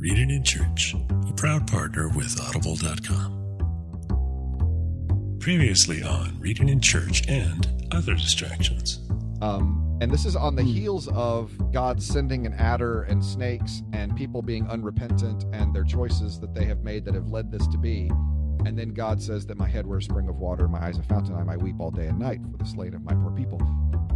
Reading in Church, a proud partner with Audible.com. Previously on Reading in Church and Other Distractions. Um, and this is on the heels of God sending an adder and snakes and people being unrepentant and their choices that they have made that have led this to be. And then God says that my head were a spring of water, my eyes a fountain, I might weep all day and night for the slain of my poor people.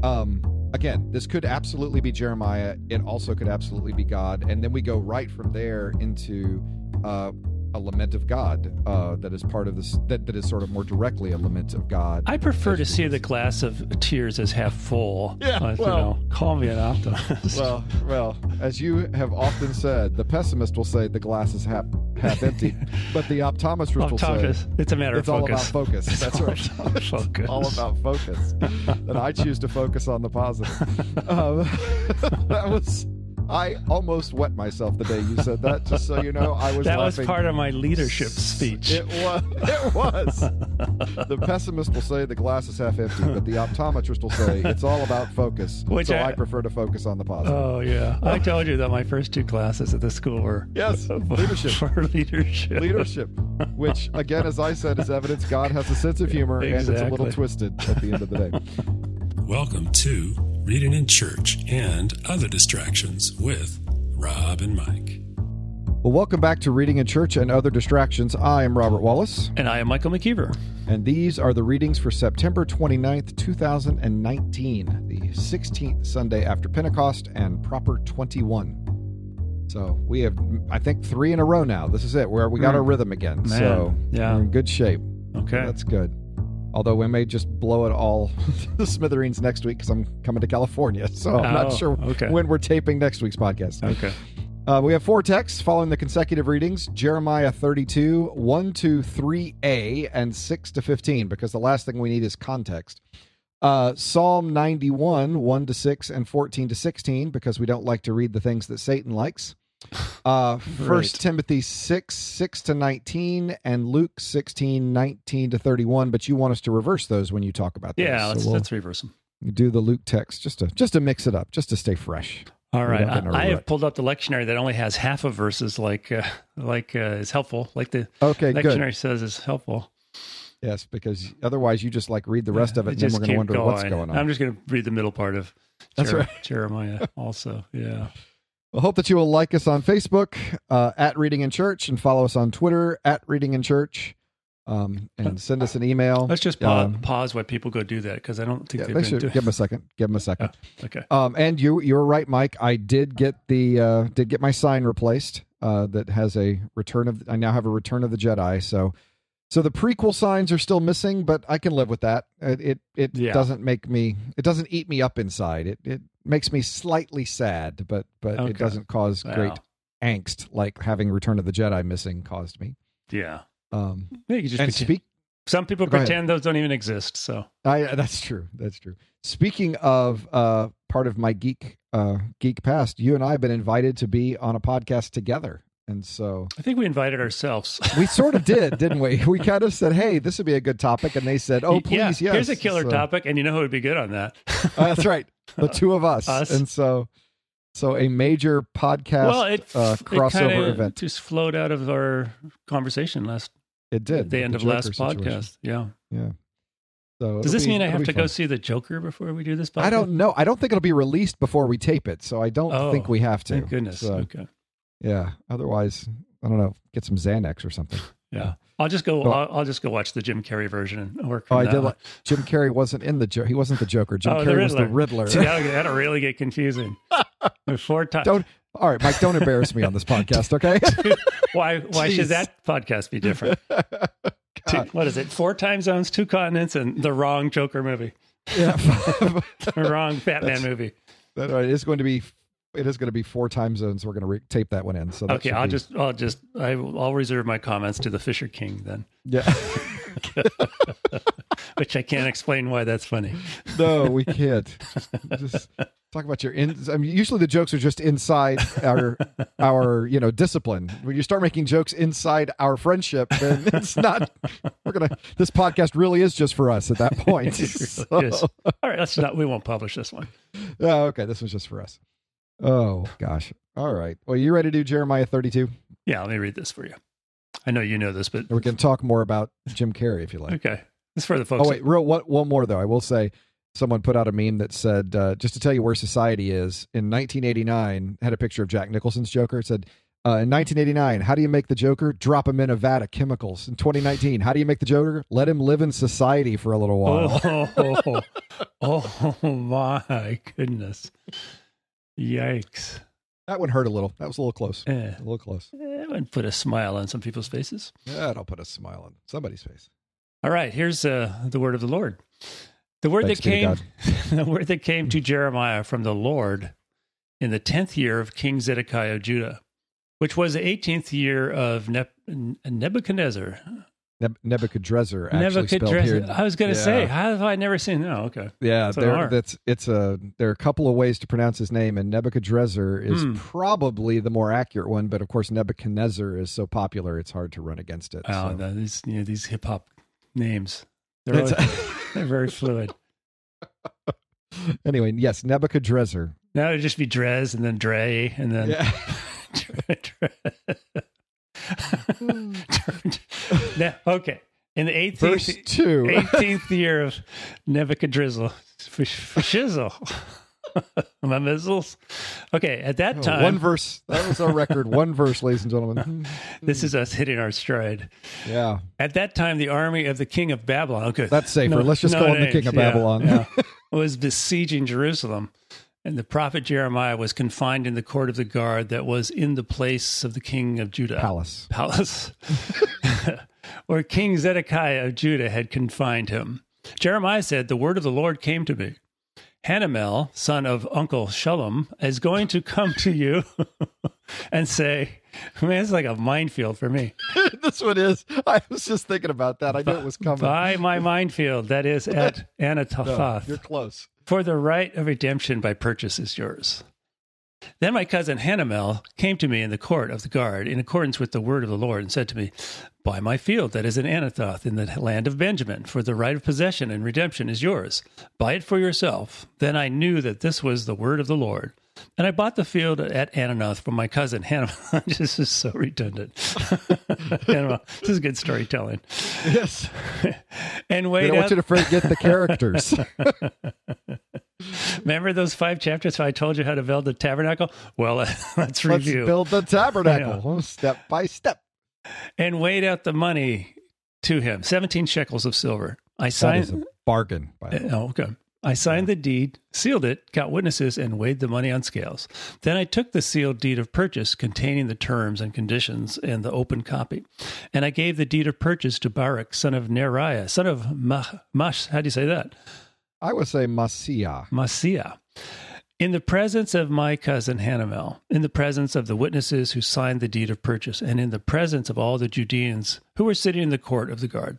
Um, again, this could absolutely be Jeremiah. It also could absolutely be God. And then we go right from there into uh, a lament of God uh, that is part of this, that, that is sort of more directly a lament of God. I prefer to see the glass of tears as half full. Yeah, you well- know, call me an optimist. Well, well, as you have often said, the pessimist will say the glass is half half empty, but the optometrist will say It's a matter it's of focus. It's all about focus. It's That's all right. about focus. all about focus. that I choose to focus on the positive. Um, that was. I almost wet myself the day you said that. Just so you know, I was. that was part of my leadership speech. It was. It was. the pessimist will say the glass is half empty, but the optometrist will say it's all about focus. Which so I- I, prefer to focus on the positive. Oh yeah, I told you that my first two classes at the school were Yes, leadership. for leadership. leadership, which again, as I said, is evidence God has a sense of humor and it's a little twisted at the end of the day. Welcome to Reading in Church and Other Distractions with Rob and Mike. Well, welcome back to Reading in Church and Other Distractions. I am Robert Wallace, And I am Michael McKeever. and these are the readings for September 29th, 2019, the 16th Sunday after Pentecost and proper 21. So we have, I think, three in a row now. This is it, where we got Hmm. our rhythm again. Man, so yeah. we're in good shape. Okay. That's good. Although we may just blow it all the smithereens next week because I'm coming to California. So I'm not Oh, sure okay. when we're taping next week's podcast. okay. Uh, we have four texts following the consecutive readings Jeremiah 32, 1 to 3a, and 6 to 15, because the last thing we need is context. Uh, Psalm 91, 1 to 6, and 14 to 16, because we don't like to read the things that Satan likes. Uh, First Timothy 6, 6 to 19, and Luke 16, 19 to 31, but you want us to reverse those when you talk about those. Yeah, let's we'll let's reverse them. do the Luke text just to just to mix it up, just to stay fresh. All right, don't get in a I, I have pulled up the lectionary that only has half of verses, like uh, like uh, is helpful, like the Okay, good. lectionary says is helpful. Yes, because otherwise you just like read the rest of it, and then we're going to wonder what's going on. I'm just going to read the middle part of That's Jer- right. Jeremiah. Also, yeah. I hope that you will like us on Facebook uh, at Reading in Church and follow us on Twitter at Reading in Church, um, and send us an email. Let's just pause, Um, pause while people go do that because I don't think yeah, they've they been should doing. give them a second. Give them a second. Okay. Um, and you you're right, Mike. I did get the uh, did get my sign replaced. Uh, that has a return of. I now have a Return of the Jedi. So. So the prequel signs are still missing, but I can live with that. It it, it Yeah. doesn't make me it doesn't eat me up inside. It it makes me slightly sad, but but Okay. it doesn't cause great angst like having Return of the Jedi missing caused me. Yeah. Um, Yeah, you just and pretend- speak, some people pretend those don't even exist. So I that's true. That's true. Speaking of uh, part of my geek uh, geek past, you and I have been invited to be on a podcast together, and so I think we invited ourselves. we sort of did, didn't we? We kind of said, "Hey, this would be a good topic," and they said, "Oh, please, yeah, yes." Here's a killer So- topic, and you know who would be good on that? Uh, that's right, the two of us, Us. and so so a major podcast well, it, uh, crossover kinda event. just flowed out of our conversation last It did at the end of Joker last situation. podcast. Yeah. Yeah. So Does this be- mean I have to go see the Joker before we do this podcast? I don't know. I don't think it'll be released before we tape it, so I don't Oh, think we have to. Thank goodness. So, okay. Yeah. Otherwise, I don't know. Get some Xanax or something. Yeah. I'll just go. Well- I'll, I'll just go watch the Jim Carrey version and work. Oh, I did. Like, Jim Carrey wasn't in the. Jo- he wasn't the Joker. Jim Oh, the Carrey was the Riddler. See, that'll, that'll really get confusing. Four times. don't. All right, Mike. Don't embarrass me on this podcast, okay? Why? Why Jeez. should that podcast be different? Two, what is it? Four time zones, two continents, and the wrong Joker movie, yeah. the wrong Batman movie. that uh, right, it is going to be. It is going to be four time zones. We're going to re- tape that one in. So Okay, I'll be- just, I'll just, I will, I'll reserve my comments to the Fisher King then, Yeah. which I can't explain why that's funny. no, we can't. Just, talk about your. In, I mean, usually the jokes are just inside our our you know discipline. When you start making jokes inside our friendship, then it's not. We're gonna. This podcast really is just for us at that point. Really so. All right, let's not. We won't publish this one. Yeah, okay. This was just for us. Oh gosh. All right. Well, you ready to do Jeremiah 32? Yeah, let me read this for you. I know you know this, but we can talk more about Jim Carrey if you like. Okay. This for the folks. Oh wait, real one, one more though. I will say, someone put out a meme that said, uh, just to tell you where society is. In 1989, had a picture of Jack Nicholson's Joker. It said, uh, in 1989, how do you make the Joker? Drop him in a vat of chemicals. In 2019, how do you make the Joker? Let him live in society for a little while. Oh, oh my goodness! Yikes! That one hurt a little. That was a little close. Eh, A little close. that would put a smile on some people's faces. Yeah, it'll put a smile on somebody's face. All right, here's uh, the word of the Lord. The word Thanks that came, the word that came to Jeremiah from the Lord in the tenth year of King Zedekiah of Judah, which was the eighteenth year of Neb- Nebuchadnezzar. Neb- Nebuchadrezzar actually spelled here. I was going to Yeah. say, how have I never seen? No, okay. Yeah, That's there, that's it's a. There are a couple of ways to pronounce his name, and Nebuchadrezzar is Hmm. probably the more accurate one. But of course, Nebuchadnezzar is so popular, it's hard to run against it. Oh, so. no, these you know these hip hop names. They're, always- they're very fluid. anyway, yes, Nebuchadrezzar. Now it'd just be Drez and then Dre and then Yeah. Now, okay. In the 18th, Verse 18th, two. 18th year of Nebuchadrezzar, for, for shizzle, my missiles. Okay, at that Oh, time, one verse. That was our record. one verse, ladies and gentlemen. this is us hitting our stride. Yeah, At that time, the army of the king of Babylon, okay, that's safer. no- Let's just no call him the king of yeah, Babylon. yeah, was besieging Jerusalem. And the prophet Jeremiah was confined in the court of the guard that was in the place of the king of Judah. Palace. palace where King Zedekiah of Judah had confined him. Jeremiah said, The word of the Lord came to me. Hanamel, son of Uncle Shalom, is going to come to you and say, Man, it's like a minefield for me. this one is. I was just thinking about that. I knew it was coming. By my minefield, that is at No, Anatophath. you're close. For the right of redemption by purchase is yours. Then my cousin Hanamel came to me in the court of the guard in accordance with the word of the Lord and said to me, Buy my field that is in Anathoth in the land of Benjamin, for the right of possession and redemption is yours. Buy it for yourself. Then I knew that this was the word of the Lord. And I bought the field at Ananoth from my cousin Hannah. this is so redundant. Hanamel. This is good storytelling. Yes. And I wait don't want you to forget the characters. Remember those five chapters I told you how to build the tabernacle? Well, let's Let's review. build the tabernacle step by step. and weighed out the money to him 17 shekels of silver. I That is signed. a bargain. By the uh, way. Oh, okay. I signed the deed, sealed it, got witnesses, and weighed the money on scales. Then I took the sealed deed of purchase containing the terms and conditions and the open copy. And I gave the deed of purchase to Barak, son of Neriah, son of Mah- Mash. How do you say that? I would say Messiah. Masiah. In the presence of my cousin Hanamel, in the presence of the witnesses who signed the deed of purchase, and in the presence of all the Judeans who were sitting in the court of the guard.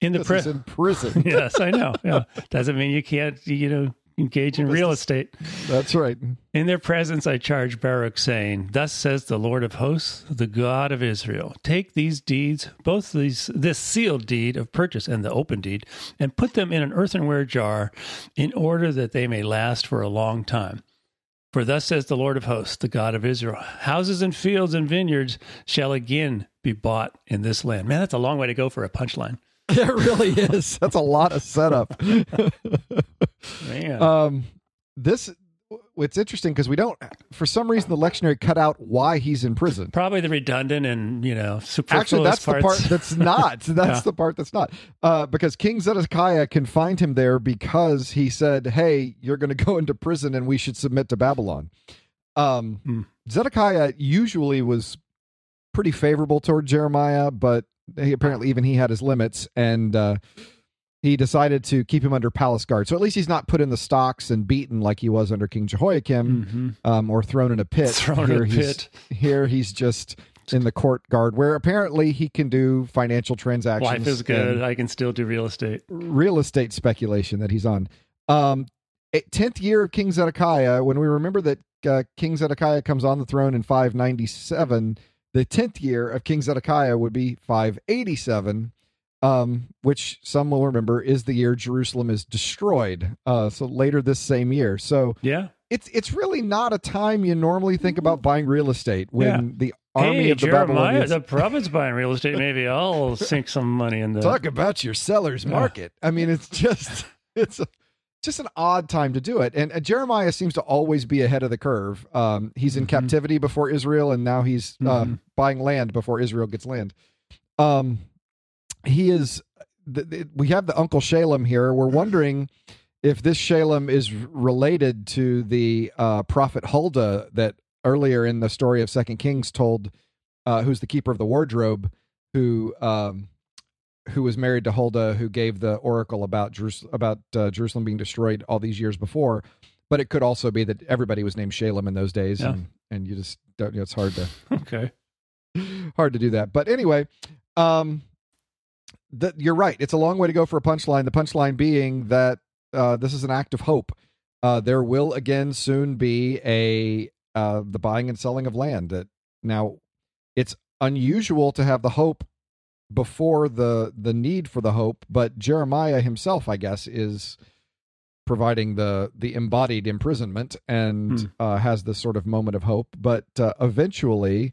In the in prison. yes, I know. Yeah. Doesn't mean you can't, you know, engage in real estate. That's right. In their presence, I charged Baruch, saying, Thus says the Lord of hosts, the God of Israel Take these deeds, both these, this sealed deed of purchase and the open deed, and put them in an earthenware jar in order that they may last for a long time. For thus says the Lord of hosts, the God of Israel Houses and fields and vineyards shall again be bought in this land. Man, that's a long way to go for a punchline. It really is. That's a lot of setup. Man. um, this it's interesting because we don't, for some reason, the lectionary cut out why he's in prison. Probably the redundant and, you know, superfluous Actually, that's the part that's not. That's Yeah. the part that's not. Uh, because King Zedekiah confined him there because he said, "Hey, you're going to go into prison, and we should submit to Babylon." Um, Hmm. Zedekiah usually was pretty favorable toward Jeremiah, but he apparently even he had his limits, and uh, he decided to keep him under palace guard. So at least he's not put in the stocks and beaten like he was under King Jehoiakim, Mhm. um, or thrown in a pit. Thrown in Here a he's- pit. Here he's just in the court guard, where apparently he can do financial transactions. Life is good. I can still do real estate. real estate speculation that he's on. Um, tenth year of King Zedekiah. When we remember that uh, King Zedekiah comes on the throne in five ninety seven, the tenth year of King Zedekiah would be five eighty seven. Um, which some will remember is the year Jerusalem is destroyed. Uh, so later this same year. So Yeah. it's it's really not a time you normally think about buying real estate when Yeah. the army hey, of the Jeremiah, Babylonians. the prophet's buying real estate. Maybe I'll sink some money in the. Talk about your seller's Yeah. market. I mean, it's just it's a, just an odd time to do it. And, and Jeremiah seems to always be ahead of the curve. Um, he's in Mhm. captivity before Israel, and now he's uh, Mhm. buying land before Israel gets land. Um, he is. th- th- we have the Uncle Shalem here. We're wondering if this Shalem is related to the uh, prophet Huldah that earlier in the story of Second Kings told, uh, who's the keeper of the wardrobe, who um, who was married to Huldah, who gave the oracle about Jerus- about uh, Jerusalem being destroyed all these years before. But it could also be that everybody was named Shalem in those days, Yeah. and, and you just don't. You know, it's hard to okay. hard to do that. But anyway, um, that you're right. It's a long way to go for a punchline. The punchline being that uh, this is an act of hope. Uh, there will again soon be a uh, the buying and selling of land. That now it's unusual to have the hope before the the need for the hope, but Jeremiah himself, I guess, is providing the the embodied imprisonment and Hmm. uh, has this sort of moment of hope. But uh, eventually,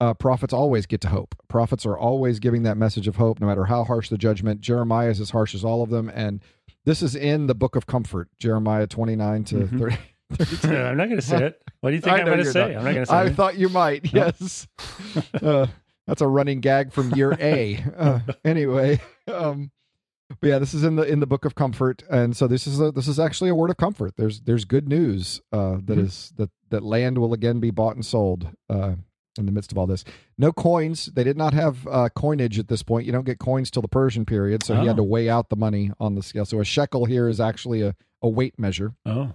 uh, prophets always get to hope. Prophets are always giving that message of hope, no matter how harsh the judgment. Jeremiah is as harsh as all of them, and this is in the book of comfort, Jeremiah twenty nine to Mhm. 30. 32. I'm not going to say it. What do you think I I'm going to say? not. I'm not going to say I it. thought you might. Yes, uh, that's a running gag from year A. Uh, anyway, um, but yeah, this is in the in the book of comfort, and so this is a, this is actually a word of comfort. There's there's good news uh, that Mhm. is that that land will again be bought and sold uh, in the midst of all this. No coins. They did not have uh, coinage at this point. You don't get coins till the Persian period, so he had Oh. to weigh out the money on the scale. So a shekel here is actually a, a weight measure. Oh,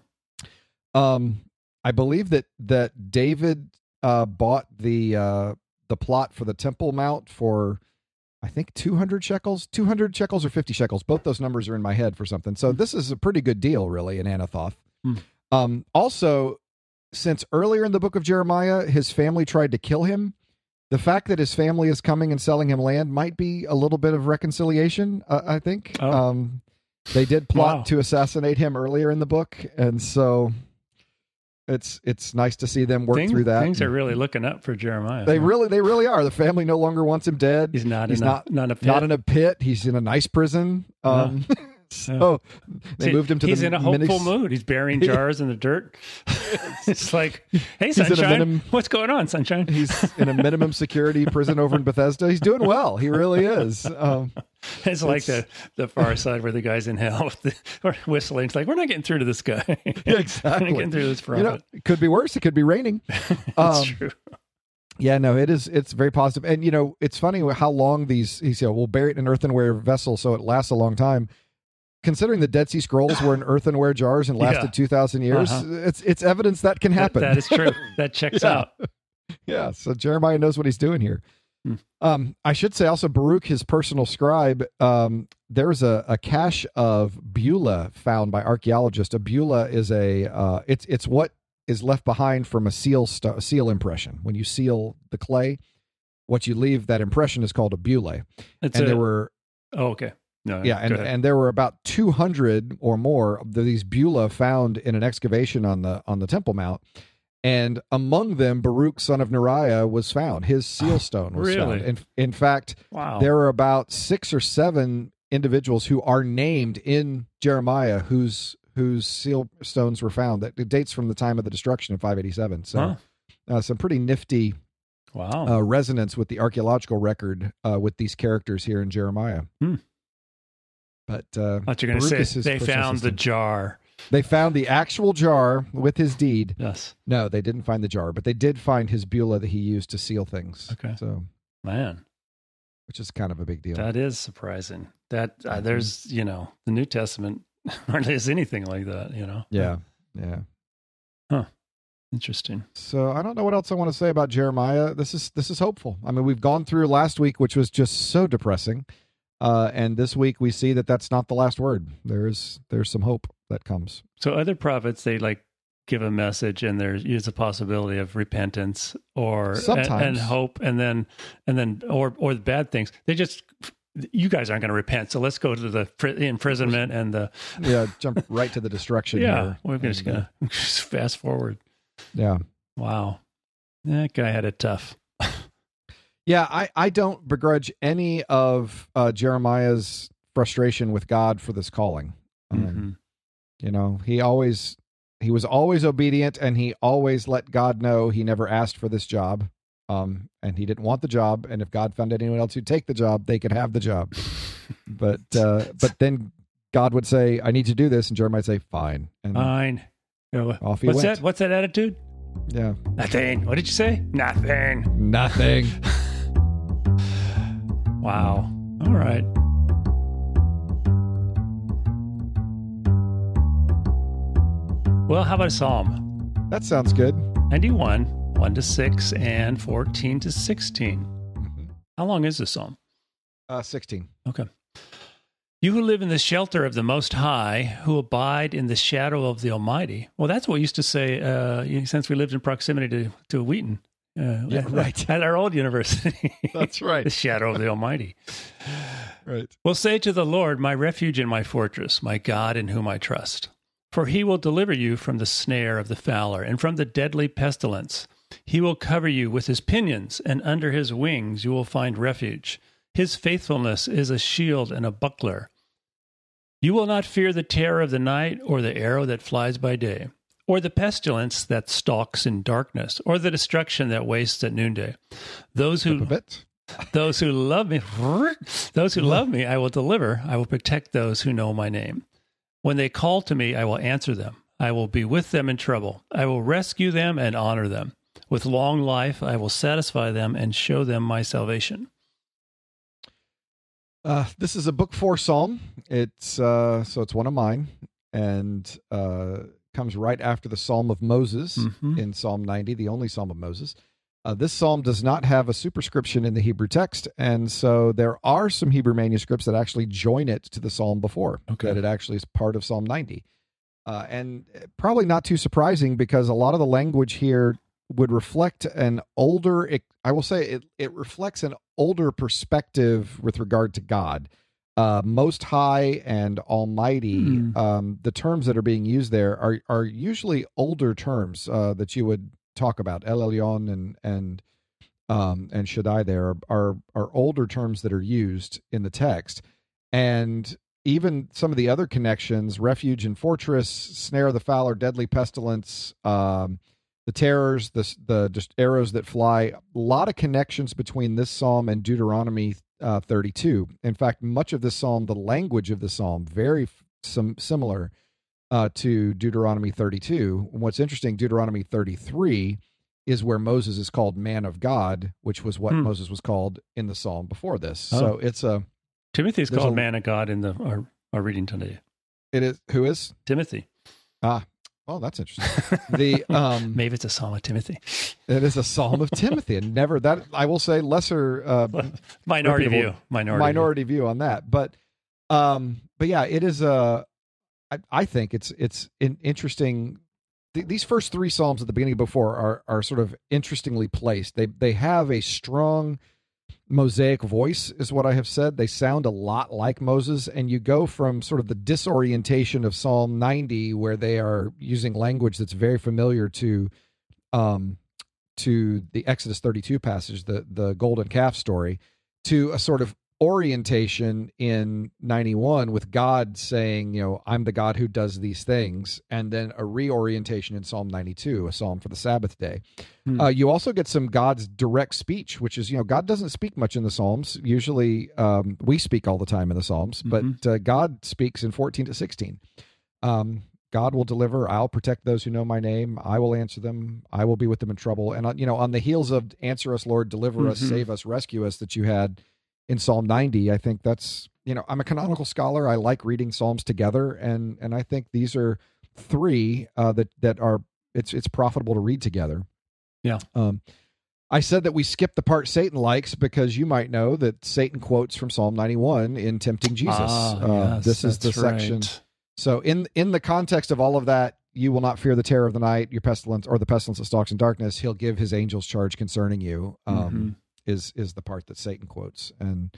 Um, I believe that that David uh, bought the uh, the plot for the Temple Mount for I think two hundred shekels, two hundred shekels or fifty shekels. Both those numbers are in my head for something. So this is a pretty good deal, really, in Anathoth. Hmm. Um, also, since earlier in the book of Jeremiah, his family tried to kill him. The fact that his family is coming and selling him land might be a little bit of reconciliation. Uh, I think. Oh. Um, they did plot Wow. to assassinate him earlier in the book, and so it's it's nice to see them work Things, through that. things are really looking up for Jeremiah. they huh? really they really are. The family no longer wants him dead. He's not. he's in not- a, not in a pit. Not in a pit. He's in a nice prison. Um, so they moved him to he's the in a hopeful mood. He's burying jars in the dirt. it's like, hey, in sunshine, minim- what's going on, sunshine? He's in a minimum security prison over in Bethesda. He's doing well. He really is. Um, It's like it's- the the far side where the guy's in hell with the, whistling. It's like we're not getting through to this guy. yeah, we're not exactly. getting through this You know, it could be worse. It could be raining. That's um, true. Yeah, no, it is. It's very positive, and you know, it's funny how long these. He said, "We'll bury it in an earthenware vessel, so it lasts a long time." Considering the Dead Sea Scrolls were in earthenware jars and lasted Yeah. two thousand years, Uh-huh. it's it's evidence that can That- happen. that is true. That checks Yeah. out. yeah, so Jeremiah knows what he's doing here. Hmm. Um, I should say also Baruch, his personal scribe. Um, there's a, a cache of bullae found by archaeologists. A bulla is a uh, it's it's what is left behind from a seal st- seal impression. When you seal the clay, what you leave that impression is called a bulla. It's and a, there were oh, okay. No, yeah, and, and there were about 200 or more of these bullae found in an excavation on the on the Temple Mount. And among them, Baruch, son of Neriah, was found. His seal stone was Really? found. In, in fact, wow. there are about six or seven individuals who are named in Jeremiah whose whose seal stones were found. That it dates from the time of the destruction in 587. So, Huh. uh, some pretty nifty wow. uh, resonance with the archaeological record uh, with these characters here in Jeremiah. Hmm. But uh, I thought you were going to say they found the jar. they found the actual jar with his deed. Yes. No, they didn't find the jar, but they did find his bulla that he used to seal things. Okay. So, Man, which is kind of a big deal. that is surprising. That uh, Mhm. there's, you know, the New Testament hardly has anything like that, you know. yeah, yeah. Huh. Interesting. So I don't know what else I want to say about Jeremiah. This is this is hopeful. I mean, we've gone through last week, which was just so depressing, uh, and this week we see that that's not the last word. There is there's some hope that comes. So other prophets, they like give a message and there is a possibility of repentance or and, and hope and then and then or or the bad things. They just you guys aren't going to repent, so let's go to the pri- imprisonment and the Yeah, jump right to the destruction. yeah. here. We're just uh, going to fast forward. Yeah. Wow, that guy had it tough. Yeah, I, I don't begrudge any of uh, Jeremiah's frustration with God for this calling. Um, Mhm. You know, he always he was always obedient, and he always let God know he never asked for this job, um, and he didn't want the job. And if God found anyone else who'd take the job, they could have the job. but uh, but then God would say, "I need to do this," and Jeremiah would say, "Fine," and Fine. Off he What's went. that? What's that attitude? Yeah, Nothing. What did you say? Nothing. nothing. Wow. All right. Well, how about a psalm? that sounds good. 91, 1 to 6, and 14 to 16. How long is this psalm? Uh, Sixteen. Okay. You who live in the shelter of the Most High, who abide in the shadow of the Almighty. Well, that's what we used to say uh, since we lived in proximity to, to Wheaton. Uh, Yeah, right. At our old university. That's right. the shadow of the Almighty. right. will say to the Lord, My refuge and my fortress, my God in whom I trust. For he will deliver you from the snare of the fowler and from the deadly pestilence. He will cover you with his pinions, and under his wings you will find refuge. His faithfulness is a shield and a buckler. You will not fear the terror of the night, or the arrow that flies by day, or the pestilence that stalks in darkness, or the destruction that wastes at noonday. Those who those who love me, those who love me, I will deliver. I will protect those who know my name. When they call to me, I will answer them. I will be with them in trouble. I will rescue them and honor them. With long life, I will satisfy them and show them my salvation. Uh, this is a book four psalm. It's uh, so it's one of mine, and uh, comes right after the Psalm of Moses Mhm. in Psalm 90, the only Psalm of Moses. Uh, this psalm does not have a superscription in the Hebrew text, and so there are some Hebrew manuscripts that actually join it to the psalm before. Okay. That it actually is part of Psalm 90, uh, and probably not too surprising because a lot of the language here would reflect an older. It, I will say it. It reflects an older perspective with regard to God. Uh, most High and Almighty. Hmm. Um, the terms that are being used there are are usually older terms uh, that you would talk about. El Elyon and and um, and Shaddai there are, are are older terms that are used in the text, and even some of the other connections: refuge and fortress, snare of the fowler, deadly pestilence, um, the terrors, the the just arrows that fly. A lot of connections between this psalm and Deuteronomy uh, 32. In fact, much of the psalm, the language of the psalm, very some similar uh, to Deuteronomy 32. What's interesting, Deuteronomy 33 is where Moses is called man of God, which was what Hmm. Moses was called in the psalm before this. Oh. So it's a Timothy is called a- man of God in the our, our reading today. it is who is Timothy. Oh that's interesting. the um Maybe it's a psalm of Timothy. it is a psalm of Timothy, and never that I will say lesser uh, Minority view. Minority. minority view on that. But um, but yeah, it is a. I, I think it's it's an interesting. th- These first three psalms at the beginning before are are sort of interestingly placed. They they have a strong mosaic voice, is what I have said. They sound a lot like Moses, and you go from sort of the disorientation of Psalm ninety, where they are using language that's very familiar to um to the Exodus 32 passage, the the golden calf story, to a sort of orientation in 91 with God saying, you know, I'm the God who does these things, and then a reorientation in Psalm 92, a psalm for the Sabbath day. Hmm. Uh, you also get some God's direct speech, which is, you know, God doesn't speak much in the Psalms. Usually um, we speak all the time in the Psalms, but uh, God speaks in 14 to 16. Um, God will deliver. I'll protect those who know my name. I will answer them. I will be with them in trouble. And, you know, on the heels of answer us, Lord, deliver us, Mhm. save us, rescue us that you had in Psalm 90, I think that's, you know, I'm a canonical scholar. I like reading Psalms together. And, and I think these are three uh, that, that are, it's, it's profitable to read together. Yeah. Um, I said that we skip the part Satan likes because you might know that Satan quotes from Psalm 91 in tempting Jesus. Ah, Uh, yes, this is the section. right. So in in the context of all of that, you will not fear the terror of the night, your pestilence, or the pestilence that stalks in darkness. He'll give his angels charge concerning you. Um, Mhm. Is is the part that Satan quotes, and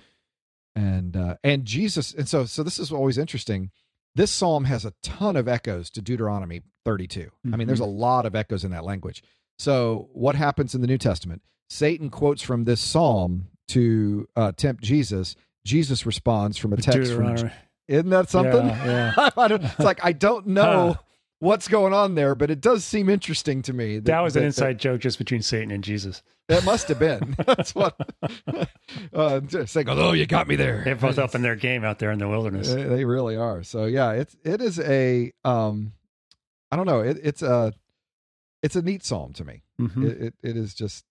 and uh, and Jesus. And so so this is always interesting. This psalm has a ton of echoes to Deuteronomy 32. I mean, there's a lot of echoes in that language. So what happens in the New Testament? Satan quotes from this psalm to uh, tempt Jesus. Jesus responds from a text from isn't that something? Yeah, yeah. It's like I don't know Huh. What's going on there, but it does seem interesting to me. That was an inside joke just between Satan and Jesus. That, must have been. That's what. Uh, saying, "Oh, you got me there." They're both up in their game out there in the wilderness. They, really are. So yeah, it's it is a um, I don't know. It, it's a it's a neat psalm to me. Mhm, It, it it is just.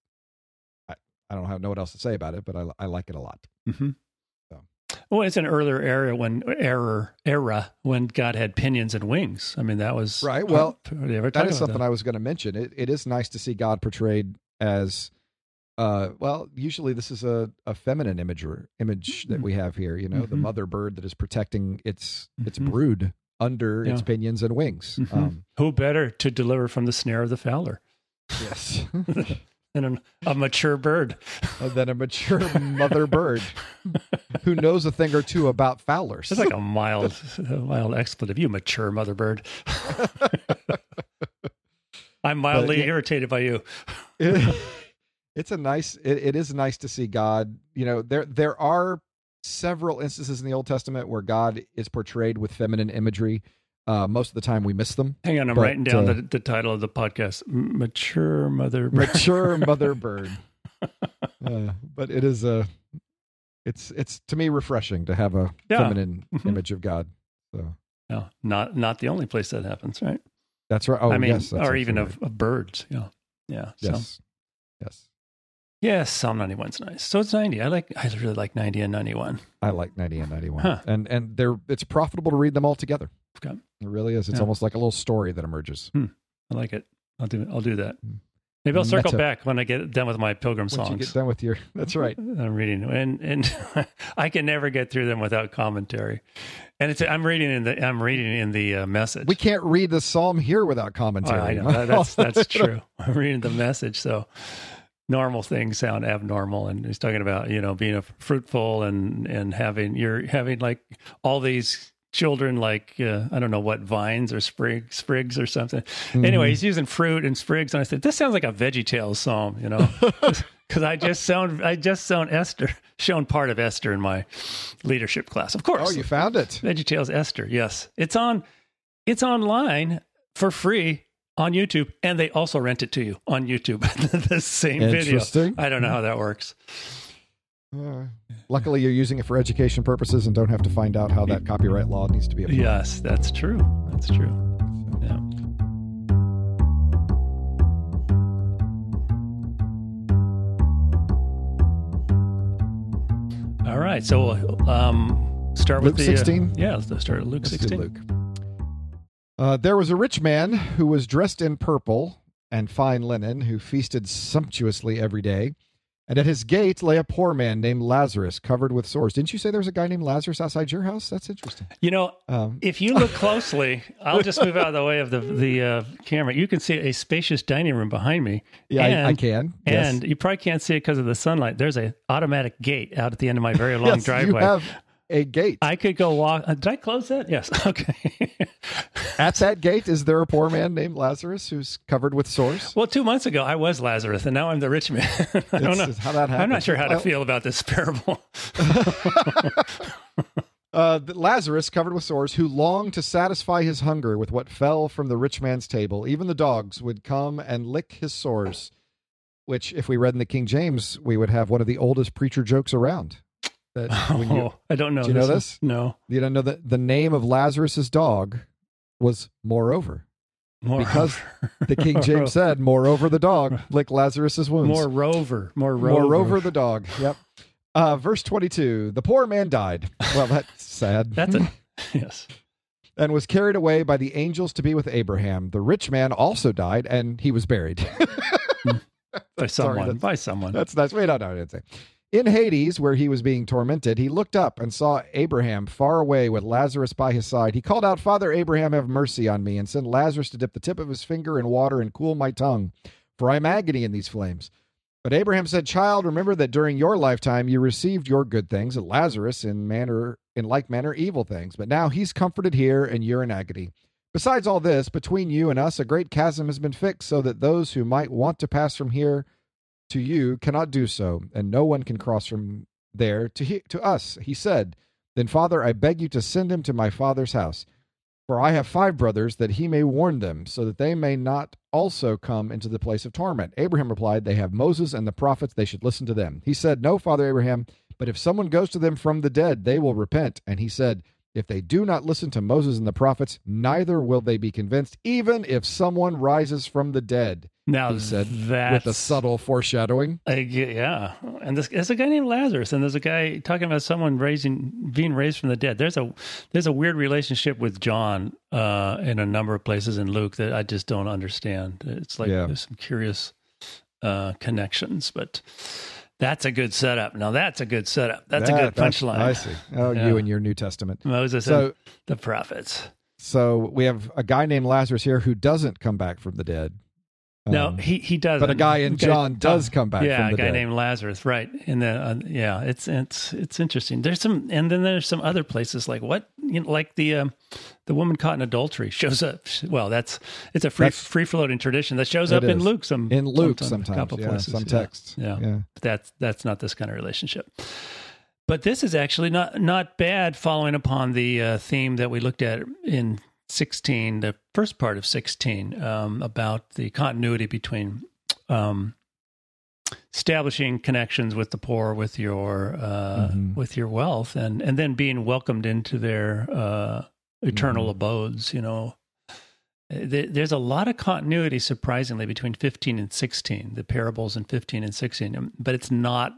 I, I don't have know what else to say about it, but I I like it a lot. mhm. Well, it's an earlier era when error era when God had pinions and wings. I mean, that was Right, well, ever That about something I was going to mention. It it is nice to see God portrayed as, uh, well, usually this is a, a feminine imager image that we have here. You know, the Mhm. mother bird that is protecting its its Mhm. brood under its pinions and wings. Mhm. Um, Who better to deliver from the snare of the fowler yes, than an, a mature bird? than a mature mother bird who knows a thing or two about fowlers. It's like a mild, a mild expletive. You mature mother bird. I'm mildly irritated by you. It- it's a nice it, it is nice to see god you know there there are several instances in the old testament where god is portrayed with feminine imagery uh most of the time we miss them Hang on, I'm But, writing down uh, the, the title of the podcast: "Mature Mother Bird." mature mother bird uh, but it is a it's it's to me refreshing to have a Yeah. feminine Mhm. image of god so No, not not the only place that happens, right? that's right oh I mean, yes or even of, of birds. Yeah, yeah. right. So, yes yes yes, Psalm 91's nice. So it's 90. I like. I really like 90 and 91. i like 90 and 91 Huh. and and they're it's profitable to read them all together Okay. it really is it's Yeah. almost like a little story that emerges I like it. I'll do. I'll do that. Mm. Maybe I'll circle back when I get done with my pilgrim once you songs. get done with your that's right I'm reading, and and I can never get through them without commentary. And it's I'm reading in the I'm reading in the uh, message. We can't read the psalm here without Oh, commentary. I know that's that's true. I'm reading the message, so normal things sound abnormal. And he's talking about you know being a fruitful and and having you're having like all these children like uh, I don't know what vines or sprig, sprigs or something. Anyway, he's using fruit and sprigs, and I said this sounds like a Veggie Tales psalm, you know. Because I just sound, I just sound Esther, shown part of Esther in my leadership class. Of course, Oh, you found it. VeggieTales Esther. Yes, it's on. It's online for free on YouTube, and they also rent it to you on YouTube. the same video. I don't know how that works. Uh, luckily, you're using it for education purposes and don't have to find out how that copyright law needs to be applied. Yes, that's true. That's true. Yeah. All right. So, um, start with Luke the uh, 16? yeah, let's start at Luke Let's sixteen. Luke. Uh, there was a rich man who was dressed in purple and fine linen, who feasted sumptuously every day. And at his gate lay a poor man named Lazarus, covered with sores. Didn't you say there was a guy named Lazarus outside your house? That's interesting. You know, Um, if you look closely, I'll just move out of the way of the the uh, camera. You can see a spacious dining room behind me. yeah, I, I And- can. Yes. And you probably can't see it because of the sunlight. There's a automatic gate out at the end of my very long yes, driveway. you have a gate. I could go walk. uh, Did I close that? Yes. Okay. At that gate, is there a poor man named Lazarus who's covered with sores? well, two months ago I was Lazarus, and now I'm the rich man. I don't know how that happened. I'm not sure how to feel about this parable. Uh, Lazarus, covered with sores, who longed to satisfy his hunger with what fell from the rich man's table. Even the dogs would come and lick his sores, which, if we read in the King James, we would have one of the oldest preacher jokes around. That when you, oh, I don't know. Do you know this? No. you don't know that the name of Lazarus's dog was Moreover. More Because The King James said, Moreover the dog, lick Lazarus's wounds. more rover, more rover. Moreover the dog. Yep. Uh, verse 22 The poor man died. Well, that's sad. That's a yes. and was carried away by the angels to be with Abraham. The rich man also died, and he was buried. By someone. that's- by someone. That's that's wait, no, no, I didn't say. In Hades, where he was being tormented, he looked up and saw Abraham far away with Lazarus by his side. He called out, Father Abraham, have mercy on me, and send Lazarus to dip the tip of his finger in water and cool my tongue, for I am agony in these flames. But Abraham said, Child, remember that during your lifetime you received your good things, and Lazarus in manner in like manner evil things. But now he's comforted here, and you're in agony. Besides all this, between you and us a great chasm has been fixed, so that those who might want to pass from here to you cannot do so, and no one can cross from there to he- to us. He said, Then, Father, I beg you to send him to my father's house. For I have five brothers, that he may warn them, so that they may not also come into the place of torment. Abraham replied, They have Moses and the prophets, they should listen to them. He said, No, Father Abraham, but if someone goes to them from the dead, they will repent. And he said, If they do not listen to Moses and the prophets, neither will they be convinced, even if someone rises from the dead. Now He said, With a subtle foreshadowing. Uh, yeah, and this, there's a guy named Lazarus, and there's a guy talking about someone raising, being raised from the dead. There's a there's a weird relationship with John uh, in a number of places in Luke that I just don't understand. It's like Yeah. there's some curious uh, connections, but that's a good setup. Now that's a good setup. That's a good punchline. I see. Oh, Yeah. you and your New Testament. Moses So, and the prophets. so we have a guy named Lazarus here who doesn't come back from the dead. No, Um, he he does. but a guy in John does come back Yeah, from the a guy dead. named Lazarus, right? And then uh, yeah, it's it's it's interesting. There's some, and then there's some other places like what, you know, like the um, the woman caught in adultery shows up. Well, that's it's a free That's- free floating tradition that shows up in. Luke some in Luke sometime, sometimes, a couple yeah, places, some texts. Yeah. yeah. But that's that's not this kind of relationship. But this is actually not not bad, following upon the uh, theme that we looked at in 16, the first part of 16, um, about the continuity between um, establishing connections with the poor, with your uh, Mhm. with your wealth, and and then being welcomed into their uh, eternal Mhm. abodes. You know, there's a lot of continuity, surprisingly, between 15 and 16, the parables in 15 and 16, um, but it's not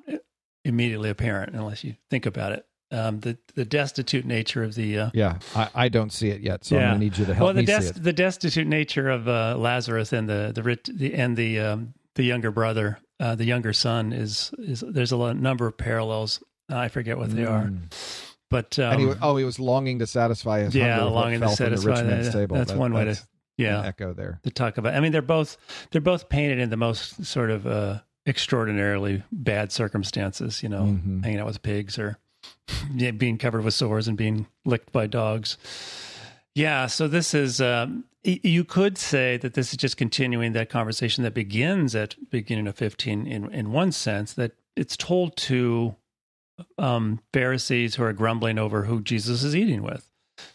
immediately apparent unless you think about it. Um, the the destitute nature of the uh, Yeah, I, I don't see it yet, so I'm Yeah. going to need you to help well, the me des- see it. the destitute nature of uh, Lazarus and the the, the and the um, the younger brother, uh, the younger son is is there's a lot, number of parallels. I forget what they are, Mm. But um, he, oh, he was longing to satisfy his yeah, hunger with what longing to from the rich man's that- table. that's That- one way to- yeah echo there. to talk about. I mean, they're both they're both painted in the most sort of uh, extraordinarily bad circumstances. You know, Mhm. hanging out with pigs or yeah, being covered with sores and being licked by dogs. Yeah, so this is um, you could say that this is just continuing that conversation that begins at beginning of 15 in in one sense that it's told to um, Pharisees who are grumbling over who Jesus is eating with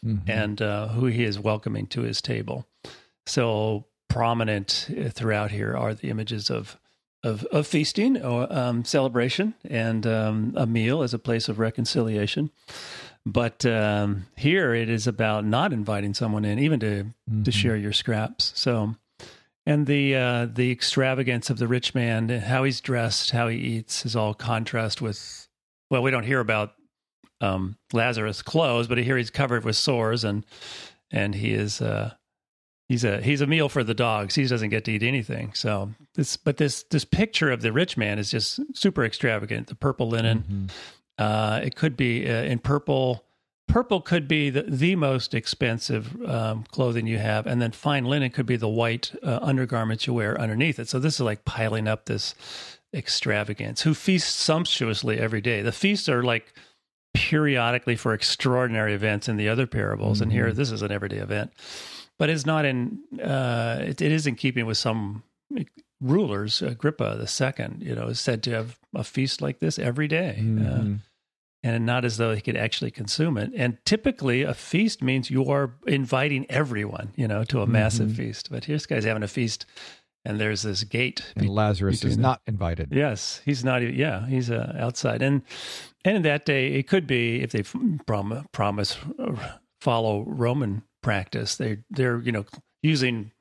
Mhm. and uh, who he is welcoming to his table. So prominent throughout here are the images of of, of feasting or um, celebration and um, a meal as a place of reconciliation. But um, here it is about not inviting someone in, even to to Mhm. share your scraps. So, and the uh, the extravagance of the rich man, how he's dressed, how he eats, is all contrast with. Well, we don't hear about um, Lazarus' clothes, but here he's covered with sores, and and he is uh, he's a he's a meal for the dogs. He doesn't get to eat anything. So this, but this this picture of the rich man is just super extravagant. The purple linen. Mhm. Uh, it could be uh, in purple. Purple could be the, the most expensive um, clothing you have, and then fine linen could be the white uh, undergarments you wear underneath it. So this is like piling up this extravagance. Who feast sumptuously every day? The feasts are like periodically for extraordinary events in the other parables, and here Mhm. this is an everyday event, but it's not in. Uh, it, it is in keeping with some rulers. Agrippa the second, you know, is said to have a feast like this every day. Uh, Mhm. and not as though he could actually consume it. And typically, a feast means you are inviting everyone, you know, to a massive Mhm. feast. But here, this guy's having a feast, and there's this gate. and Lazarus is not invited. Yes, he's not. even Yeah, he's uh, outside, and and in that day, it could be if they prom- promise uh, follow Roman practice. They they're you know using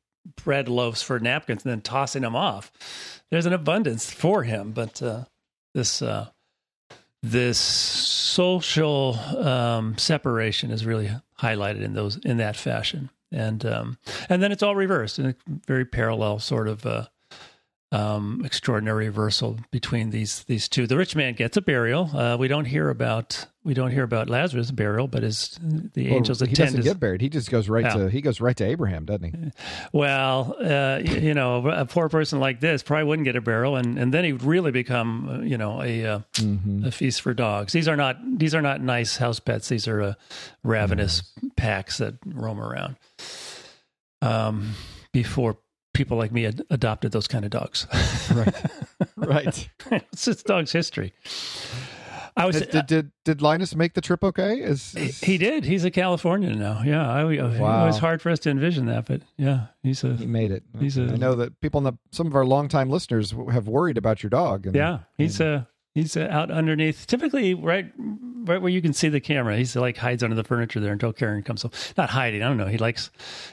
bread loaves for napkins and then tossing them off. There's an abundance for him, but uh, this uh, this social um, separation is really highlighted in those in that fashion, and um, and then it's all reversed in a very parallel sort of uh, um, extraordinary reversal between these these two. The rich man gets a burial. Uh, we don't hear about we don't hear about Lazarus' burial, but as the Well, angels he doesn't his- get buried. He just goes right to he goes right to Abraham, doesn't he? Well, uh, you know, a poor person like this probably wouldn't get a burial, and, and then he would really become, uh, you know, a uh, Mm-hmm. a feast for dogs. These are not these are not nice house pets. These are uh, ravenous Mm-hmm. packs that roam around. Um, before people like me ad- adopted those kind of dogs, Right. right. it's just dog's history. I was. Did, did, did did Linus make the trip okay? Is, is he did. He's a Californian now. Yeah, I, I- it Wow. was hard for us to envision that, but yeah, he's a he made it? He's a- I know that people in the some of our longtime listeners have worried about your dog. And, Yeah, he's uh he's uh, out underneath, typically right right where you can see the camera. He's like hides under the furniture there until Karen comes. home. not hiding. I don't know. He likes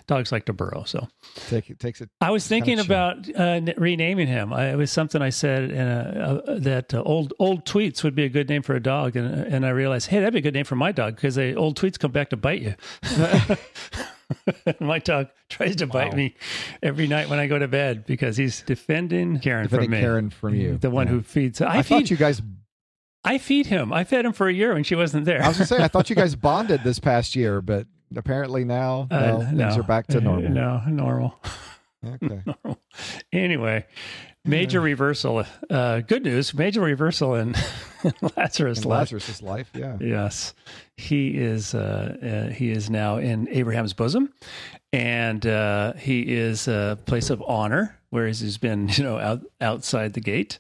dogs like to burrow. So take it takes it. I was thinking about uh, renaming him. I, it was something I said in a, uh, that uh, old old tweets would be a good name for a dog, and and I realized, hey, that'd be a good name for my dog because the old tweets come back to bite you. my dog tries to bite Wow. me every night when I go to bed because he's defending Karen Defending from me. Karen from you. the one Yeah. who feeds. I, I, feed thought you guys. I feed him. I fed him for a year when she wasn't there. I was gonna say I thought you guys bonded this past year, but apparently now Uh, well, things are back to normal. No, normal. Okay. Anyway, major reversal. Uh, good news. Major reversal in, in Lazarus' In life. Lazarus' life, yeah. Yes, he is. Uh, uh, he is now in Abraham's bosom, and uh, he is a place of honor, whereas he's been, you know, out, outside the gate.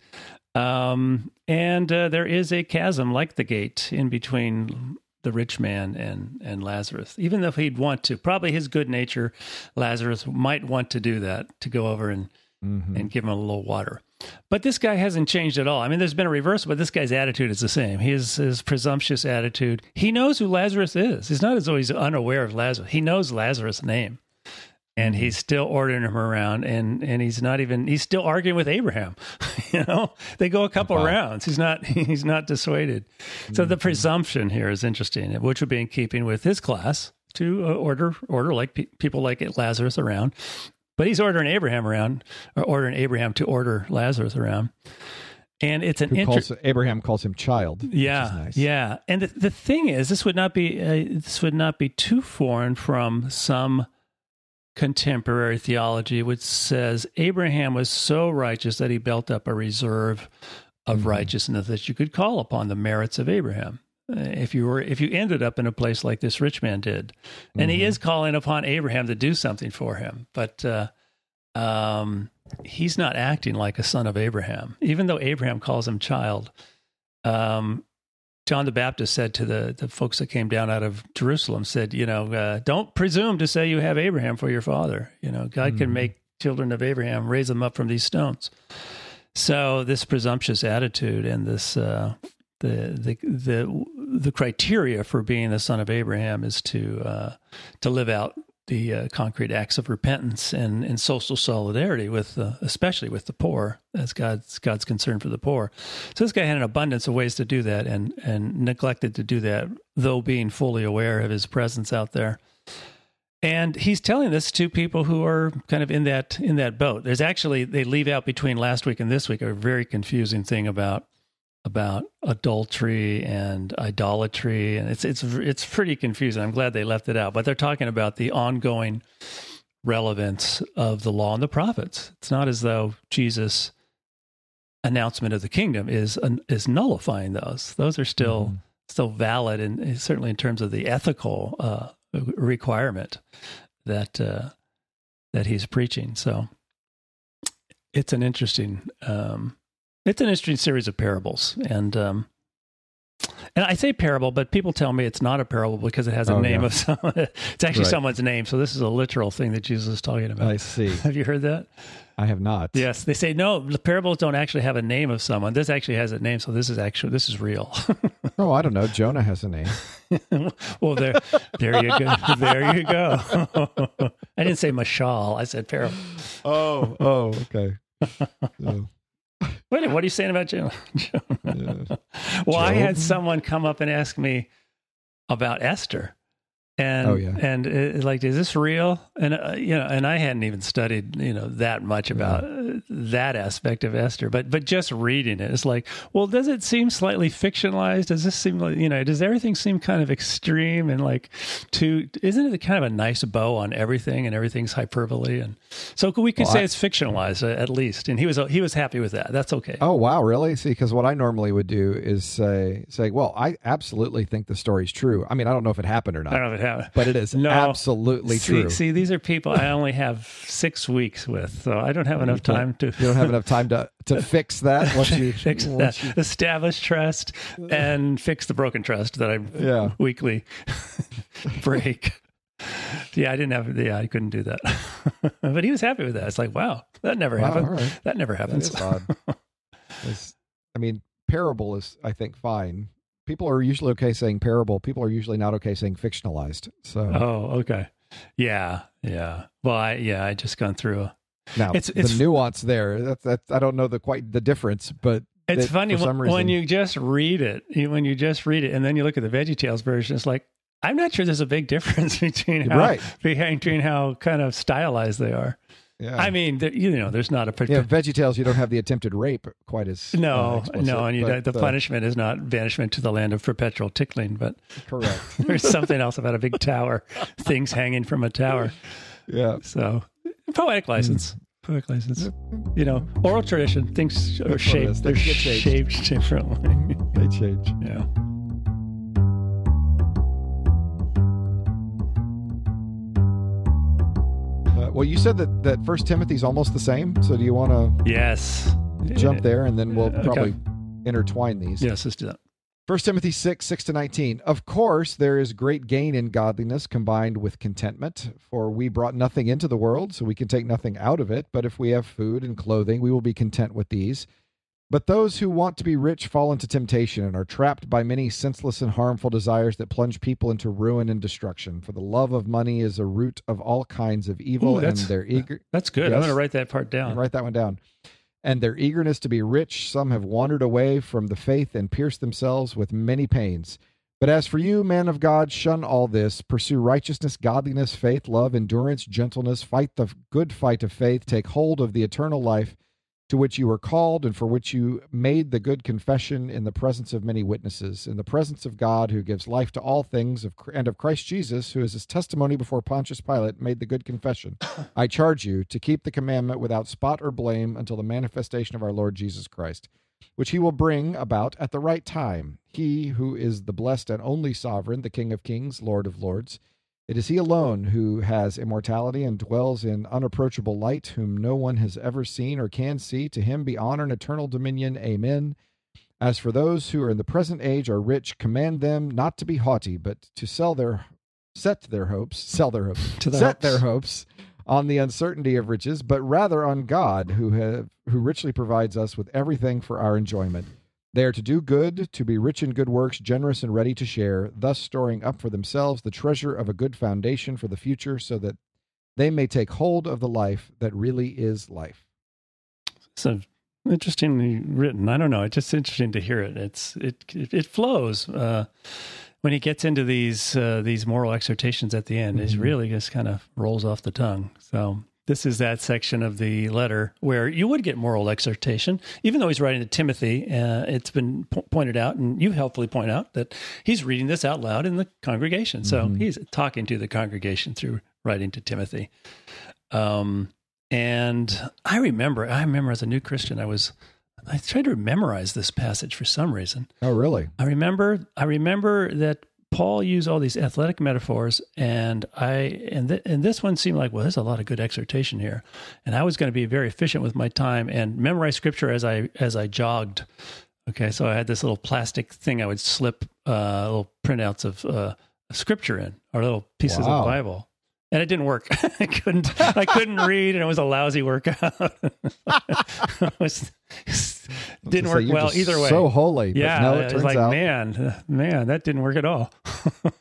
Um, and uh, there is a chasm like the gate in between the rich man and and Lazarus. Even though he'd want to, probably his good nature, Lazarus might want to do that to go over and Mhm. and give him a little water. But this guy hasn't changed at all. I mean, there's been a reversal, but this guy's attitude is the same. His his presumptuous attitude. He knows who Lazarus is. He's not as though he's unaware of Lazarus. He knows Lazarus' name. And he's still ordering him around and, and he's not even he's still arguing with Abraham. you know? They go a couple Wow. rounds. He's not he's not dissuaded. So the presumption here is interesting, which would be in keeping with his class to uh, order order like pe- people like Lazarus around. But he's ordering Abraham around, or ordering Abraham to order Lazarus around. And it's an calls Abraham calls him child. which is Yeah, nice. yeah. And the, the thing is, this would not be uh, this would not be too foreign from some contemporary theology, which says Abraham was so righteous that he built up a reserve of righteousness that you could call upon the merits of Abraham. Uh, If you were, if you ended up in a place like this rich man did, and he is calling upon Abraham to do something for him, but uh, um, he's not acting like a son of Abraham, even though Abraham calls him child. Um, John the Baptist said to the, the folks that came down out of Jerusalem, said, you know, uh, don't presume to say you have Abraham for your father. You know, God can Mhm. make children of Abraham, raise them up from these stones. So this presumptuous attitude and this uh, the the the the criteria for being the son of Abraham is to uh, to live out the uh, concrete acts of repentance and, and social solidarity with uh, especially with the poor as God's God's concern for the poor. So this guy had an abundance of ways to do that and and neglected to do that though being fully aware of his presence out there. And he's telling this to people who are kind of in that in that boat. There's actually they leave out between last week and this week a very confusing thing about about adultery and idolatry and it's it's it's pretty confusing. I'm glad they left it out, but they're talking about the ongoing relevance of the law and the prophets. It's not as though Jesus announcement of the kingdom is is nullifying those. Those are still Mhm. still valid and certainly in terms of the ethical uh, requirement that uh, that he's preaching. So it's an interesting um, it's an interesting series of parables, and um, and I say parable, but people tell me it's not a parable because it has a Oh, name yeah. of someone. it's actually Right. someone's name. So this is a literal thing that Jesus is talking about. I see. Have you heard that? I have not. Yes, they say no. The parables don't actually have a name of someone. This actually has a name, so this is actually this is real. Oh, I don't know. Jonah has a name. well, there, there you go. There you go. I didn't say mashal. I said parable. Oh, oh, okay. Wait, what are you saying about Jonah? yeah. well, I had someone come up and ask me about Esther, and Oh, yeah. and uh, like, is this real? And uh, you know, and I hadn't even studied you know that much about that aspect of Esther, but but just reading it, it's like, well, does it seem slightly fictionalized? Does this seem like you know? Does everything seem kind of extreme and like too? Isn't it kind of a nice bow on everything and everything's hyperbole? And so we could Well, say I- it's fictionalized uh, at least. And he was he was happy with that. That's okay. Oh wow, really? See, because what I normally would do is say, say, well, I absolutely think the story's true. I mean, I don't know if it happened or not. I don't know if it happened. but it is No. absolutely see, true. See, these are people I only have six weeks with, so I don't have enough time to you don't have enough time to to fix that once you fix once that, establish trust, and fix the broken trust that I Yeah. weekly break. Yeah, I didn't have. Yeah, I couldn't do that. but he was happy with that. It's like, wow, that never Wow, happened. right. That never That happens. odd. I mean, parable is, I think, fine. People are usually okay saying parable. People are usually not okay saying fictionalized. So oh, okay. Yeah, yeah. Well, I, yeah, I just gone through. A, now it's- it's- the nuance there. That's that's I don't know the quite the difference, but it's that funny for some when, when you just read it. When you just read it, and then you look at the Veggie Tales version, it's like I'm not sure there's a big difference between how, Right. between how kind of stylized they are. yeah. I mean, there, you know, there's not a yeah, particular. Veggie Tales, you don't have the attempted rape quite as uh, No, explicit, no, and you but, don't, the uh, punishment is not banishment to the land of perpetual tickling, but correct. there's something else about a big tower, things hanging from a tower. Yeah, So, poetic license, poetic license. You know, oral tradition, things are That's what it shaped, they're shaped differently. they change. yeah. Uh, well, you said that that First Timothy's almost the same. So do you want to Yes. jump there, and then we'll Okay. probably intertwine these? Yes, let's do that. 1 Timothy 6, 6 to 19. Of course, there is great gain in godliness combined with contentment, for we brought nothing into the world, so we can take nothing out of it. But if we have food and clothing, we will be content with these. But those who want to be rich fall into temptation and are trapped by many senseless and harmful desires that plunge people into ruin and destruction. For the love of money is a root of all kinds of evil, Ooh, and they're eager. That's good. I'm going to write that part down. Write that one down. And their eagerness to be rich, some have wandered away from the faith and pierced themselves with many pains. But as for you, man of God, shun all this. Pursue righteousness, godliness, faith, love, endurance, gentleness. Fight the good fight of faith. Take hold of the eternal life to which you were called and for which you made the good confession in the presence of many witnesses, in the presence of God who gives life to all things, of, and of Christ Jesus, who is his testimony before Pontius Pilate, made the good confession. I charge you to keep the commandment without spot or blame until the manifestation of our Lord Jesus Christ, which he will bring about at the right time. He who is the blessed and only sovereign, the King of kings, Lord of lords. It is he alone who has immortality and dwells in unapproachable light, whom no one has ever seen or can see. To him be honor and eternal dominion. Amen. As for those who are in the present age are rich, command them not to be haughty, but to sell their set their hopes, sell their hopes, To their set hopes. their hopes on the uncertainty of riches, but rather on God, who have who richly provides us with everything for our enjoyment. They are to do good, to be rich in good works, generous and ready to share, thus storing up for themselves the treasure of a good foundation for the future, so that they may take hold of the life that really is life. So interestingly written. I don't know. It's just interesting to hear it. It's it it, it flows. Uh, when he gets into these uh, these moral exhortations at the end, it Mhm. really just kind of rolls off the tongue. So this is that section of the letter where you would get moral exhortation, even though he's writing to Timothy. Uh, it's been po- pointed out, and you helpfully point out that he's reading this out loud in the congregation. So Mhm. he's talking to the congregation through writing to Timothy. Um, and I remember, I remember as a new Christian, I was, I tried to memorize this passage for some reason. Oh, really? I remember, I remember that Paul used all these athletic metaphors, and I, and th- and this one seemed like, well, there's a lot of good exhortation here, and I was going to be very efficient with my time and memorize scripture as I as I jogged. Okay, so I had this little plastic thing I would slip uh, little printouts of uh, scripture in, or little pieces Wow. of Bible. And it didn't work. I couldn't. I couldn't read, and it was a lousy workout. it was, didn't work well either way. So holy. but Yeah, no, it it was turns like, out. man, uh, man, that didn't work at all. I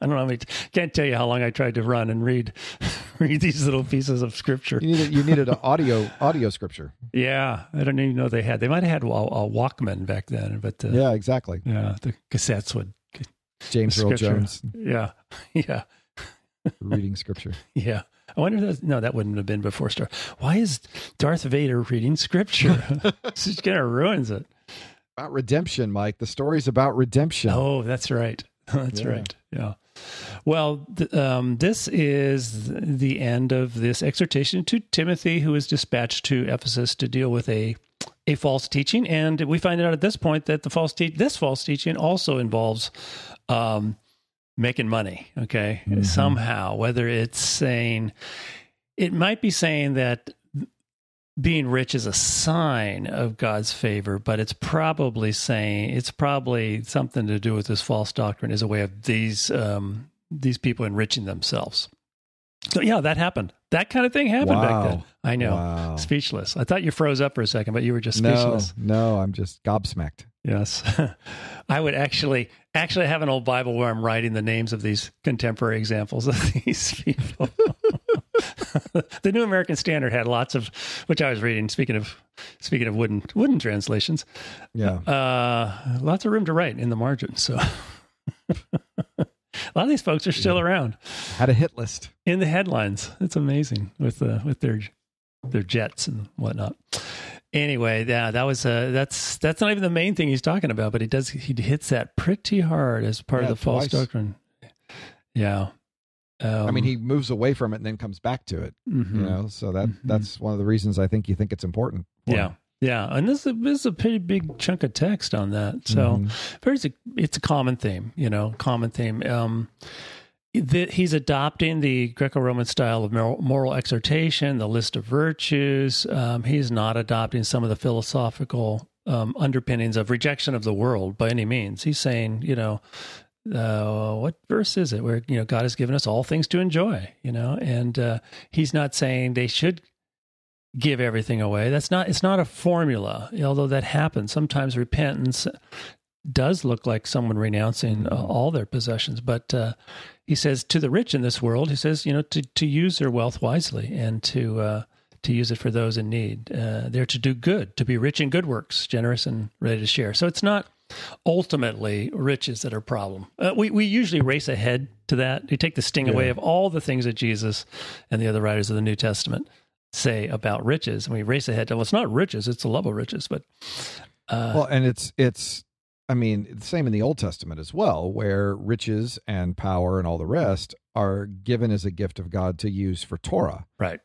don't know. How many, can't tell you how long I tried to run and read, read these little pieces of scripture. You needed you needed an audio audio scripture. Yeah, I don't even know they had. They might have had a, a Walkman back then, but uh, yeah. Exactly. Yeah, the cassettes would. James Earl Jones. Yeah, yeah. Reading scripture. Yeah. I wonder if that's, no, that wouldn't have been before Star. Why is Darth Vader reading scripture? this is kind of ruins it. About redemption, Mike. The story's about redemption. Oh, that's right. That's Yeah. right. Yeah. Well, th- um, this is the end of this exhortation to Timothy, who is dispatched to Ephesus to deal with a a false teaching, and we find out at this point that the false te- this false teaching also involves um, making money. Okay, Mhm. somehow, whether it's saying it might be saying that being rich is a sign of God's favor, but it's probably saying it's probably something to do with this false doctrine as a way of these um, these people enriching themselves. So yeah, that happened. That kind of thing happened back then. I know. Wow. Speechless. I thought you froze up for a second, but you were just No, speechless. no, I'm just gobsmacked. Yes. I would actually actually have an old Bible where I'm writing the names of these contemporary examples of these people. the New American Standard had lots of which I was reading speaking of speaking of wooden wooden translations. Yeah. Uh lots of room to write in the margin. So a lot of these folks are still around Had a hit list. in the headlines. It's amazing with uh, with their their jets and whatnot. Anyway, yeah, that was uh, that's that's not even the main thing he's talking about, but he does he hits that pretty hard as part Yeah, of the false twice. doctrine. Yeah, um, I mean, he moves away from it and then comes back to it. mhm. You know, so that Mhm. that's one of the reasons I think you think it's important. yeah, him. Yeah, and this is, a, this is a pretty big chunk of text on that. So. Mhm. very it's a common theme you know common theme um the, he's adopting the greco-roman style of moral, moral exhortation the list of virtues um, he's not adopting some of the philosophical um, underpinnings of rejection of the world by any means he's saying you know uh, what verse is it where you know god has given us all things to enjoy you know and uh, he's not saying they should give everything away that's not it's not a formula although that happens sometimes repentance does look like someone renouncing uh, all their possessions. But uh, he says to the rich in this world, he says, you know, to, to use their wealth wisely and to uh, to use it for those in need. Uh, they're to do good, to be rich in good works, generous and ready to share. So it's not ultimately riches that are a problem. Uh, we we usually race ahead to that. You take the sting away of all the things that Jesus and the other writers of the New Testament say about riches, and we race ahead to well, it's not riches; it's the love of riches. But uh, Well, and it's it's I mean, the same in the Old Testament as well, where riches and power and all the rest are given as a gift of God to use for Torah. right,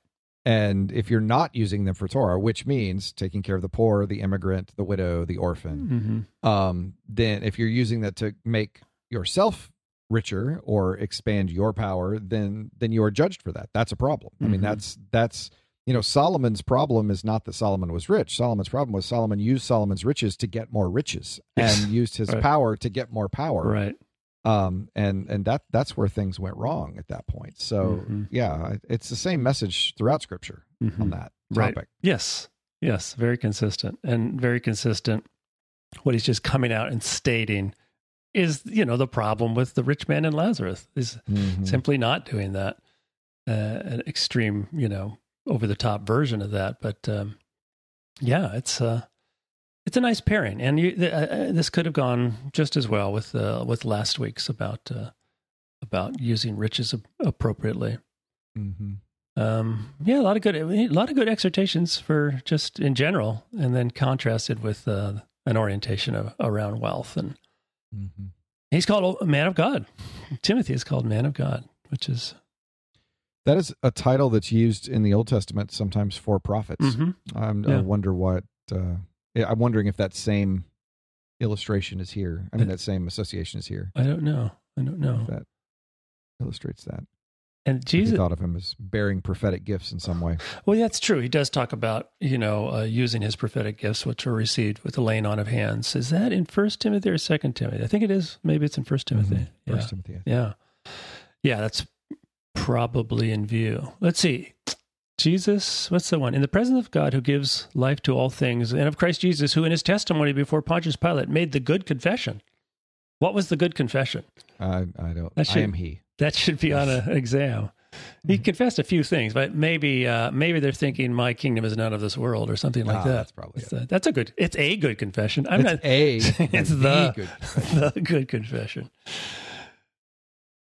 And if you're not using them for Torah, which means taking care of the poor, the immigrant, the widow, the orphan, hmm um, then if you're using that to make yourself richer or expand your power, then then you are judged for that. That's a problem. I mean, Mhm. that's that's you know Solomon's problem is not that Solomon was rich. Solomon's problem was Solomon used Solomon's riches to get more riches Yes. and used his Right. power to get more power. right. Um, and and that that's where things went wrong at that point. So Mhm. yeah, it's the same message throughout Scripture Mhm. on that Right. topic. Yes. Yes. Very consistent and very consistent. What he's just coming out and stating is, you know, the problem with the rich man and Lazarus is Mhm. simply not doing that. Uh, an extreme, you know, over the top version of that. But um, yeah, it's uh, it's a nice pairing, and you, th- uh, this could have gone just as well with uh, with last week's about uh, about using riches ap- appropriately. Mhm. Um, yeah, a lot of good, a lot of good exhortations for just in general, and then contrasted with uh, an orientation of, around wealth. And Mhm. he's called a man of God. Timothy is called man of God, which is That is a title that's used in the Old Testament sometimes for prophets. Mhm. I'm, Yeah. I wonder what. Uh, I'm wondering if that same illustration is here. I mean, that same association is here. I don't know. I don't know. that illustrates that. And Jesus, thought of him as bearing prophetic gifts in some way. well, that's true. He does talk about you know uh, using his prophetic gifts, which were received with the laying on of hands. Is that in First Timothy or Second Timothy? I think it is. Maybe it's in First Timothy. Mhm. Yeah. First Timothy. Yeah. Yeah, that's probably in view. Let's see. Jesus, what's the one? In the presence of God who gives life to all things, and of Christ Jesus, who in his testimony before Pontius Pilate made the good confession. What was the good confession? I, I don't. That I should- am he. That should be on an exam. He confessed a few things, but maybe uh, maybe they're thinking my kingdom is not of this world or something like Ah, that. that's probably It's a- that's a good. It's a good confession. I'm it's not. a. it's the the good. the good confession.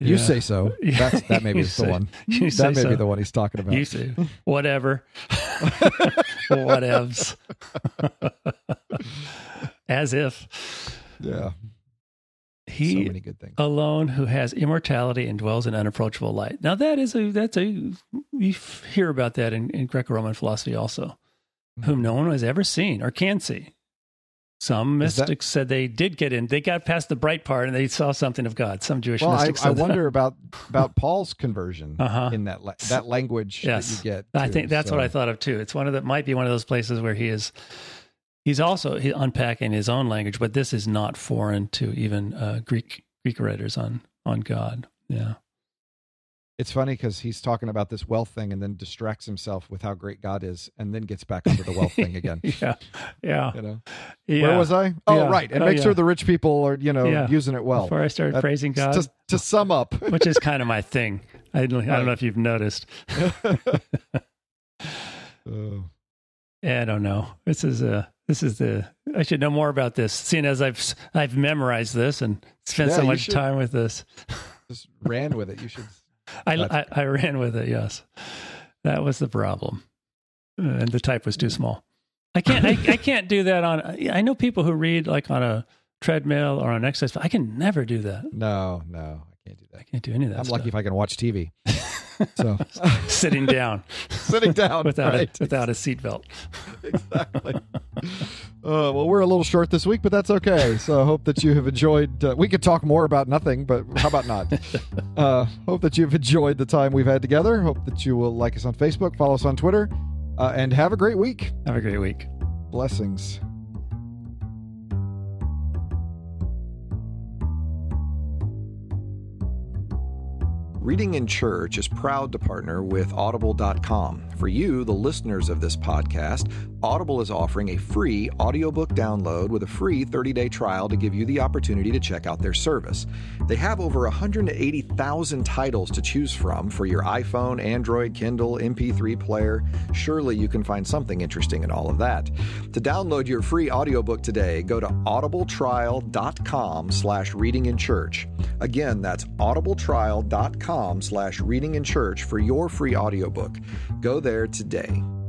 You Yeah. say so. That's that may be the say- one. you say That may be the one he's talking about. You say whatever, whatevs, as if yeah. he so many good things. alone who has immortality and dwells in unapproachable light. Now that is a that's a you hear about that in, in Greco-Roman philosophy also, whom hmm. no one has ever seen or can see. Some Is that- mystics said they did get in. They got past the bright part and they saw something of God. Some Jewish well, I, mystics. I that. wonder about about Paul's conversion Uh-huh. in that la- that language Yes. that you get. I think that's what I thought of too. It's one of the might be one of those places where he is. He's also he, unpacking his own language, but this is not foreign to even uh, Greek Greek writers on on God. Yeah, It's funny because he's talking about this wealth thing and then distracts himself with how great God is, and then gets back onto the wealth thing again. yeah, yeah. You know, yeah. where was I? Oh, Yeah. right, and Oh, make yeah. sure the rich people are you know using it well. Before I started That- praising God, To, to sum up, which is kind of my thing. I don't, I don't know if you've noticed. Oh. I don't know. This is a this is the I should know more about this, seeing as I've I've memorized this and spent Yeah, so much time with this. just ran with it. You should. I, I I ran with it. Yes, that was the problem, and the type was too small. I can't I, I can't do that on. I know people who read like on a treadmill or on exercise. but I can never do that. No, no, I can't do that. I can't do any of that. I'm stuff. lucky if I can watch TV. So sitting down sitting down without right? a, without a seatbelt. exactly. Uh, well, we're a little short this week, but that's okay. So I hope that you have enjoyed. Uh, we could talk more about nothing, but how about not? uh, hope that you've enjoyed the time we've had together. Hope that you will like us on Facebook, follow us on Twitter, uh, and have a great week. Have a great week. Blessings. Reading in Church is proud to partner with Audible.com. For you, the listeners of this podcast, Audible is offering a free audiobook download with a free 30 day trial to give you the opportunity to check out their service. They have over 180,000 titles to choose from for your iPhone, Android, Kindle, MP3 player. Surely you can find something interesting in all of that. To download your free audiobook today, go to audibletrial.com slash reading in church. Again, that's audibletrial.com slash reading in church for your free audiobook. Go there today.